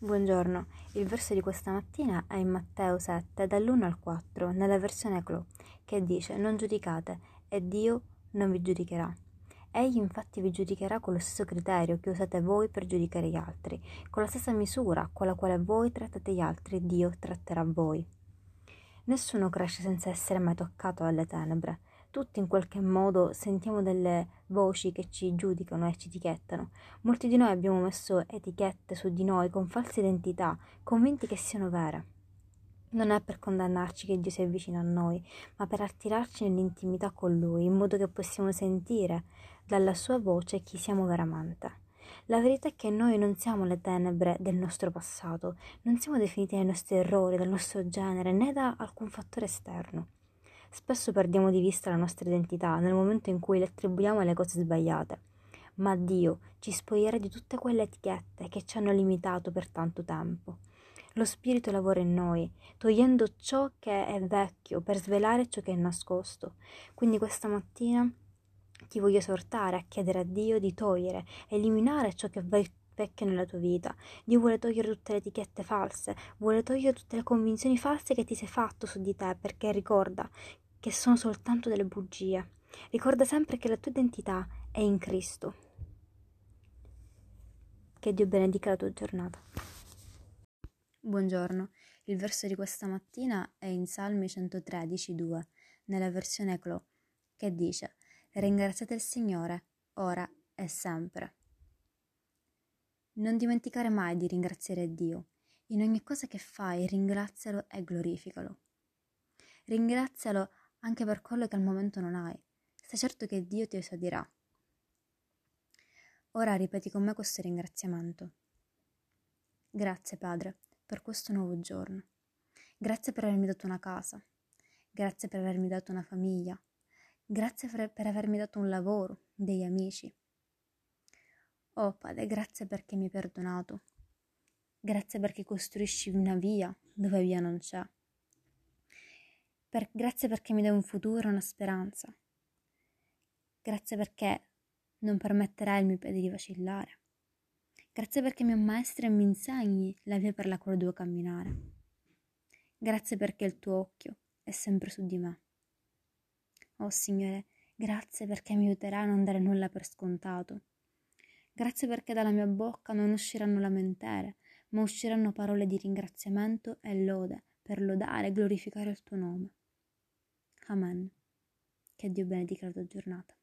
Buongiorno, il verso di questa mattina è in Matteo 7, dall'1 al 4, nella versione Clo, che dice Non giudicate e Dio non vi giudicherà. Egli infatti vi giudicherà con lo stesso criterio che usate voi per giudicare gli altri, con la stessa misura con la quale voi trattate gli altri, Dio tratterà voi. Nessuno cresce senza essere mai toccato dalle tenebre. Tutti in qualche modo sentiamo delle voci che ci giudicano e ci etichettano. Molti di noi abbiamo messo etichette su di noi con false identità, convinti che siano vere. Non è per condannarci che Dio si avvicina a noi, ma per attirarci nell'intimità con Lui, in modo che possiamo sentire dalla Sua voce chi siamo veramente. La verità è che noi non siamo le tenebre del nostro passato, non siamo definiti dai nostri errori, dal nostro genere, né da alcun fattore esterno. Spesso perdiamo di vista la nostra identità nel momento in cui le attribuiamo alle cose sbagliate, ma Dio ci spoglierà di tutte quelle etichette che ci hanno limitato per tanto tempo. Lo Spirito lavora in noi, togliendo ciò che è vecchio per svelare ciò che è nascosto. Quindi questa mattina ti voglio esortare a chiedere a Dio di togliere, eliminare ciò che è vecchio nella tua vita. Dio vuole togliere tutte le etichette false, vuole togliere tutte le convinzioni false che ti sei fatto su di te, perché ricorda che sono soltanto delle bugie. Ricorda sempre che la tua identità è in Cristo. Che Dio benedica la tua giornata. Buongiorno, il verso di questa mattina è in Salmi 113, 2, nella versione Clo, che dice Ringraziate il Signore, ora e sempre. Non dimenticare mai di ringraziare Dio. In ogni cosa che fai, ringrazialo e glorificalo. Ringrazialo anche per quello che al momento non hai. Stai certo che Dio ti esaudirà. Ora ripeti con me questo ringraziamento. Grazie Padre per questo nuovo giorno. Grazie per avermi dato una casa. Grazie per avermi dato una famiglia. Grazie per, avermi dato un lavoro, degli amici. Oh Padre, grazie perché mi hai perdonato. Grazie perché costruisci una via dove via non c'è. Per, grazie perché mi dai un futuro una speranza. Grazie perché non permetterai al mio piede di vacillare. Grazie perché mi ammaestri e mi insegni la via per la quale devo camminare. Grazie perché il tuo occhio è sempre su di me. Oh Signore, grazie perché mi aiuterai a non dare nulla per scontato. Grazie perché dalla mia bocca non usciranno lamentele, ma usciranno parole di ringraziamento e lode per lodare e glorificare il tuo nome. Amen. Che Dio benedica la tua giornata.